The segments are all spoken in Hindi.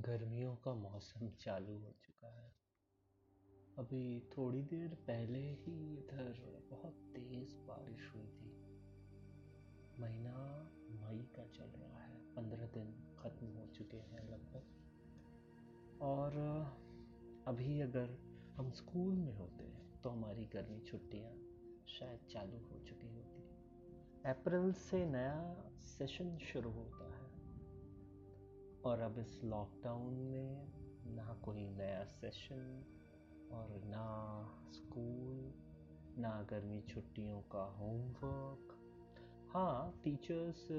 गर्मियों का मौसम चालू हो चुका है। अभी थोड़ी देर पहले ही इधर बहुत तेज़ बारिश हुई थी। महीना मई का चल रहा है, पंद्रह दिन ख़त्म हो चुके हैं लगभग। और अभी अगर हम स्कूल में होते तो हमारी गर्मी छुट्टियाँ शायद चालू हो चुकी होती। अप्रैल से नया सेशन शुरू होता और अब इस लॉकडाउन में ना कोई नया सेशन और ना स्कूल ना गर्मी छुट्टियों का होमवर्क हाँ टीचर्स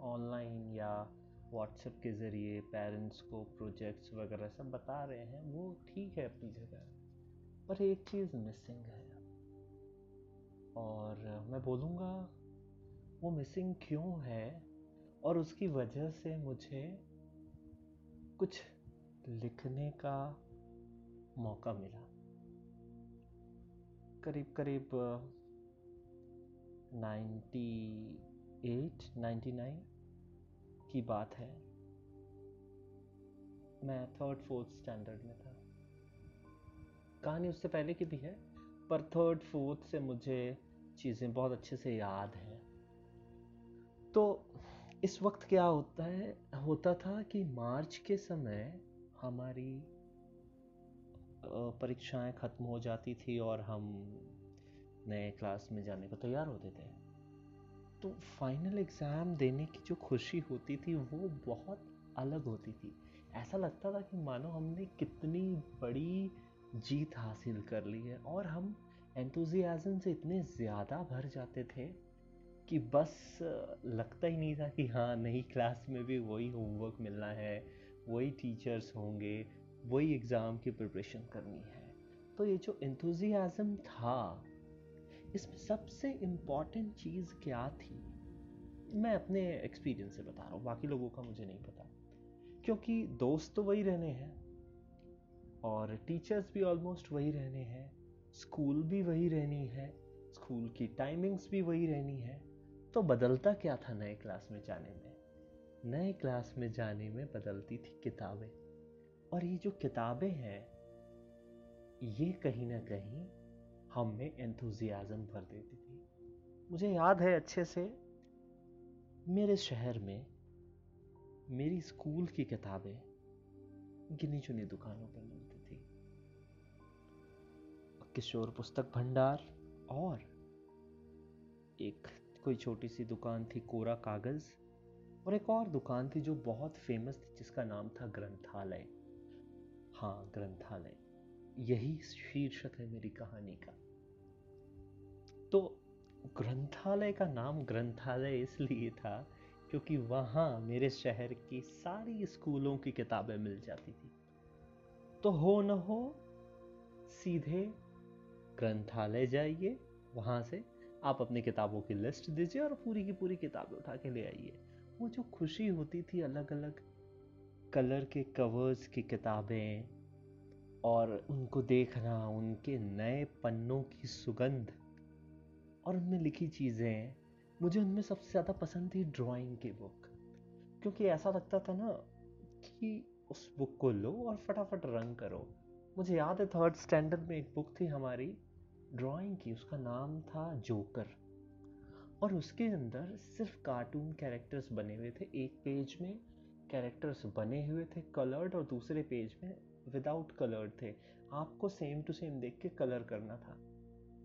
ऑनलाइन या व्हाट्सएप के ज़रिए पेरेंट्स को प्रोजेक्ट्स वगैरह सब बता रहे हैं, वो ठीक है अपनी जगह, पर एक चीज़ मिसिंग है। और मैं बोलूँगा, वो मिसिंग क्यों है? और उसकी वजह से मुझे कुछ लिखने का मौका मिला। करीब करीब 98 99 की बात है। मैं थर्ड फोर्थ स्टैंडर्ड में था। कहानी उससे पहले की भी है, पर थर्ड फोर्थ से मुझे चीज़ें बहुत अच्छे से याद हैं। तो इस वक्त क्या होता है? होता था कि मार्च के समय हमारी परीक्षाएँ ख़त्म हो जाती थी और हम नए क्लास में जाने को तैयार होते थे। तो फाइनल एग्ज़ाम देने की जो खुशी होती थी, वो बहुत अलग होती थी। ऐसा लगता था कि मानो हमने कितनी बड़ी जीत हासिल कर ली है और हम एंथुजियाज़म से इतने ज़्यादा भर जाते थे। कि बस लगता ही नहीं था कि हाँ नई क्लास में भी वही होमवर्क मिलना है, वही टीचर्स होंगे, वही एग्ज़ाम की प्रिपरेशन करनी है। तो ये जो इंथुजियाज़म था, इसमें सबसे इंपॉर्टेंट चीज़ क्या थी? मैं अपने एक्सपीरियंस से बता रहा हूँ, बाकी लोगों का मुझे नहीं पता। क्योंकि दोस्त तो वही रहने हैं, और टीचर्स भी ऑलमोस्ट वही रहने हैं स्कूल भी वही रहनी है स्कूल की टाइमिंग्स भी वही रहनी है। तो बदलता क्या था नए क्लास में जाने में? नए क्लास में जाने में बदलती थी किताबें। और ये जो किताबें हैं, ये कहीं ना कहीं हम में एंथुजियाज़म भर देती थी। मुझे याद है अच्छे से, मेरे शहर में मेरी स्कूल की किताबें गिनी चुनी दुकानों पर मिलती थी। किशोर पुस्तक भंडार और एक कोई छोटी सी दुकान थी कोरा कागज़, और एक और दुकान थी जो बहुत फ़ेमस थी, जिसका नाम था ग्रंथालय। हाँ ग्रंथालय। यही शीर्षक है मेरी कहानी का। तो ग्रंथालय का नाम ग्रंथालय इसलिए था क्योंकि वहाँ मेरे शहर की सारी स्कूलों की किताबें मिल जाती थी। तो हो न हो, सीधे ग्रंथालय जाइए, वहाँ से आप अपनी किताबों की लिस्ट दीजिए और पूरी की पूरी किताबें उठा के ले आइए। वो जो खुशी होती थी अलग अलग कलर के कवर्स की किताबें और उनको देखना, उनके नए पन्नों की सुगंध और उनमें लिखी चीज़ें, मुझे उनमें सबसे ज़्यादा पसंद थी ड्राइंग की बुक क्योंकि ऐसा लगता था ना कि उस बुक को लो और फटाफट रंग करो। मुझे याद है थर्ड स्टैंडर्ड में एक बुक थी हमारी ड्राइंग की, उसका नाम था जोकर और उसके अंदर सिर्फ़ कार्टून कैरेक्टर्स बने हुए थे। एक पेज में कैरेक्टर्स बने हुए थे कलर्ड और दूसरे पेज में विदाउट कलर्ड थे। आपको सेम टू सेम देख के कलर करना था।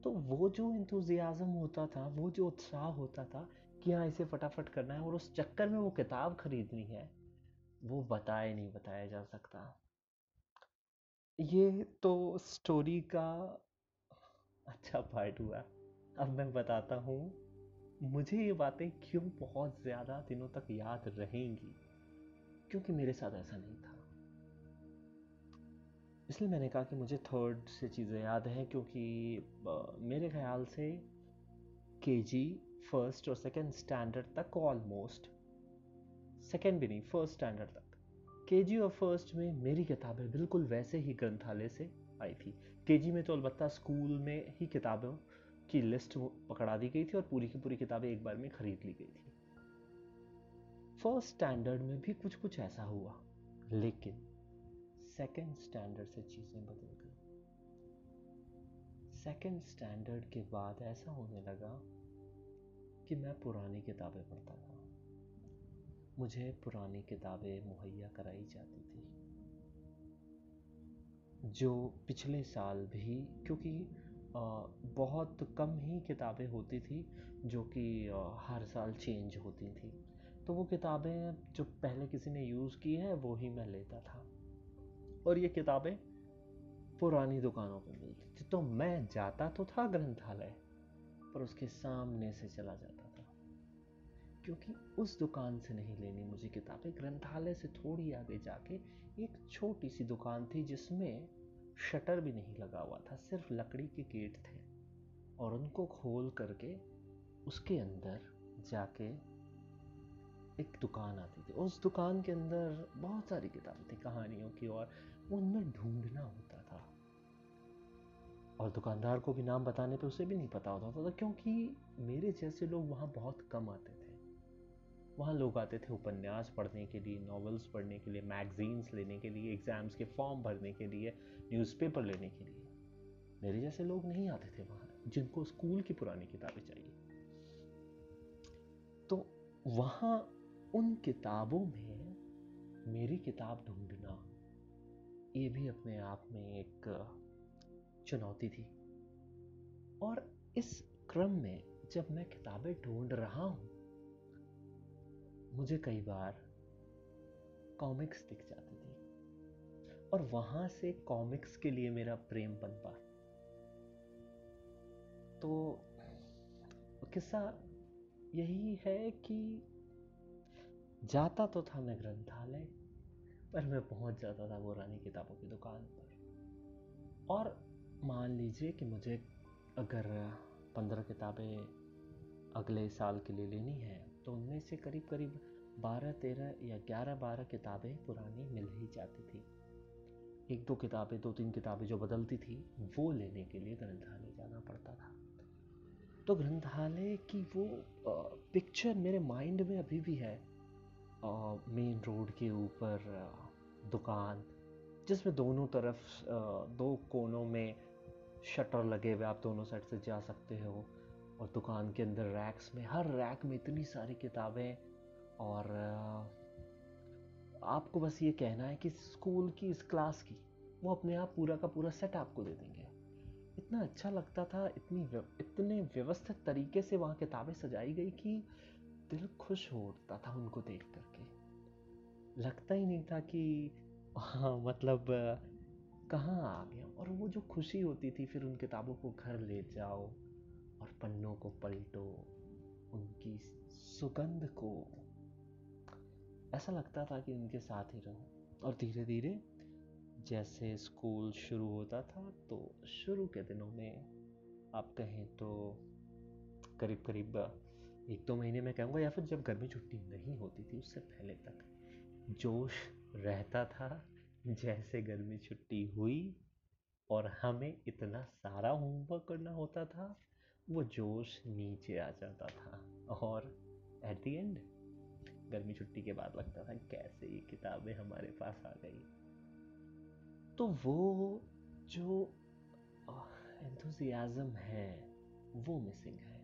तो वो जो इंतज़ियाज़म होता था, वो जो उत्साह होता था कि हाँ इसे फटाफट करना है, और उस चक्कर में वो किताब खरीदनी है, वो बताए नहीं, बताया जा सकता। ये तो स्टोरी का अच्छा पार्ट हुआ। अब मैं बताता हूँ, मुझे ये बातें क्यों बहुत ज़्यादा दिनों तक याद रहेंगी? क्योंकि मेरे साथ ऐसा नहीं था। इसलिए मैंने कहा कि मुझे थर्ड से चीज़ें याद हैं क्योंकि मेरे ख्याल से के जी फ़र्स्ट और सेकेंड स्टैंडर्ड तक ऑलमोस्ट सेकेंड भी नहीं फ़र्स्ट स्टैंडर्ड तक। के जी और फ़र्स्ट में मेरी किताबें बिल्कुल वैसे ही ग्रंथालय से आई थी। केजी में तो अलबत्ता स्कूल में ही किताबों की लिस्ट पकड़ा दी गई थी और पूरी की पूरी किताबें एक बार में खरीद ली गई थी। फ़र्स्ट स्टैंडर्ड में भी कुछ कुछ ऐसा हुआ, लेकिन सेकेंड स्टैंडर्ड से चीज़ें बदल गई। सेकेंड स्टैंडर्ड के बाद ऐसा होने लगा कि मैं पुरानी किताबें पढ़ता था। मुझे पुरानी किताबें मुहैया कराई जाती थी। जो पिछले साल भी, क्योंकि बहुत कम ही किताबें होती थी, जो कि हर साल चेंज होती थी। तो वो किताबें जो पहले किसी ने यूज़ की है, वो ही मैं लेता था। और ये किताबें पुरानी दुकानों पर मिलती थी। तो मैं जाता तो था ग्रंथालय, पर उसके सामने से चला जाता क्योंकि उस दुकान से नहीं लेनी मुझे किताबें। ग्रंथालय से थोड़ी आगे जाके एक छोटी सी दुकान थी जिसमें शटर भी नहीं लगा हुआ था, सिर्फ़ लकड़ी के गेट थे। और उनको खोल करके उसके अंदर जाके एक दुकान आती थी। उस दुकान के अंदर बहुत सारी किताबें थी कहानियों की और उनमें ढूंढना होता था। और दुकानदार को भी नाम बताने पे उसे भी नहीं पता होता था, क्योंकि मेरे जैसे लोग वहाँ बहुत कम आते थे। वहाँ लोग आते थे उपन्यास पढ़ने के लिए नॉवेल्स पढ़ने के लिए मैगजीन्स लेने के लिए एग्ज़ाम्स के फॉर्म भरने के लिए न्यूज़पेपर लेने के लिए। मेरे जैसे लोग नहीं आते थे वहाँ, जिनको स्कूल की पुरानी किताबें चाहिए। तो वहाँ उन किताबों में मेरी किताब ढूंढना ये भी अपने आप में एक चुनौती थी। और इस क्रम में जब मैं किताबें ढूंढ रहा हूँ मुझे कई बार कॉमिक्स दिख जाती थी। और वहाँ से कॉमिक्स के लिए मेरा प्रेम पनपा तो किस्सा यही है कि जाता तो था मैं ग्रंथालय, पर मैं पहुँच जाता था पुरानी किताबों की दुकान पर। और मान लीजिए कि मुझे अगर पंद्रह किताबें अगले साल के लिए लेनी है तो उनमें से करीब करीब बारह तेरह या ग्यारह बारह किताबें पुरानी मिल ही जाती थी। एक दो किताबें, दो तीन किताबें जो बदलती थी, वो लेने के लिए ग्रंथालय जाना पड़ता था। तो ग्रंथालय की वो पिक्चर मेरे माइंड में अभी भी है। मेन रोड के ऊपर दुकान, जिसमें दोनों तरफ़ दो कोनों में शटर लगे हुए, आप दोनों साइड से जा सकते हो। और दुकान के अंदर रैक्स में, हर रैक में इतनी सारी किताबें और, आपको बस ये कहना है कि स्कूल की, इस क्लास की, वो अपने आप पूरा का पूरा सेट आपको दे देंगे। इतना अच्छा लगता था, इतनी इतने व्यवस्थित तरीके से वहाँ किताबें सजाई गई कि दिल खुश हो उठता था उनको देख करके। लगता ही नहीं था कि हाँ मतलब कहाँ आ गया। और वो जो खुशी होती थी, फिर उन किताबों को घर ले जाओ और पन्नों को पलटो, उनकी सुगंध को ऐसा लगता था कि उनके साथ ही रहूँ। और धीरे धीरे जैसे स्कूल शुरू होता था तो शुरू के दिनों में, आप कहें तो करीब करीब एक दो महीने में कहूँगा, या फिर जब गर्मी छुट्टी नहीं होती थी, उससे पहले तक जोश रहता था, जैसे गर्मी छुट्टी हुई और हमें इतना सारा होमवर्क करना होता था, वो जोश नीचे आ जाता था। और एट द एंड गर्मी छुट्टी के बाद लगता था कैसे ये किताबें हमारे पास आ गई। तो वो जो एंथम है, वो मिसिंग है।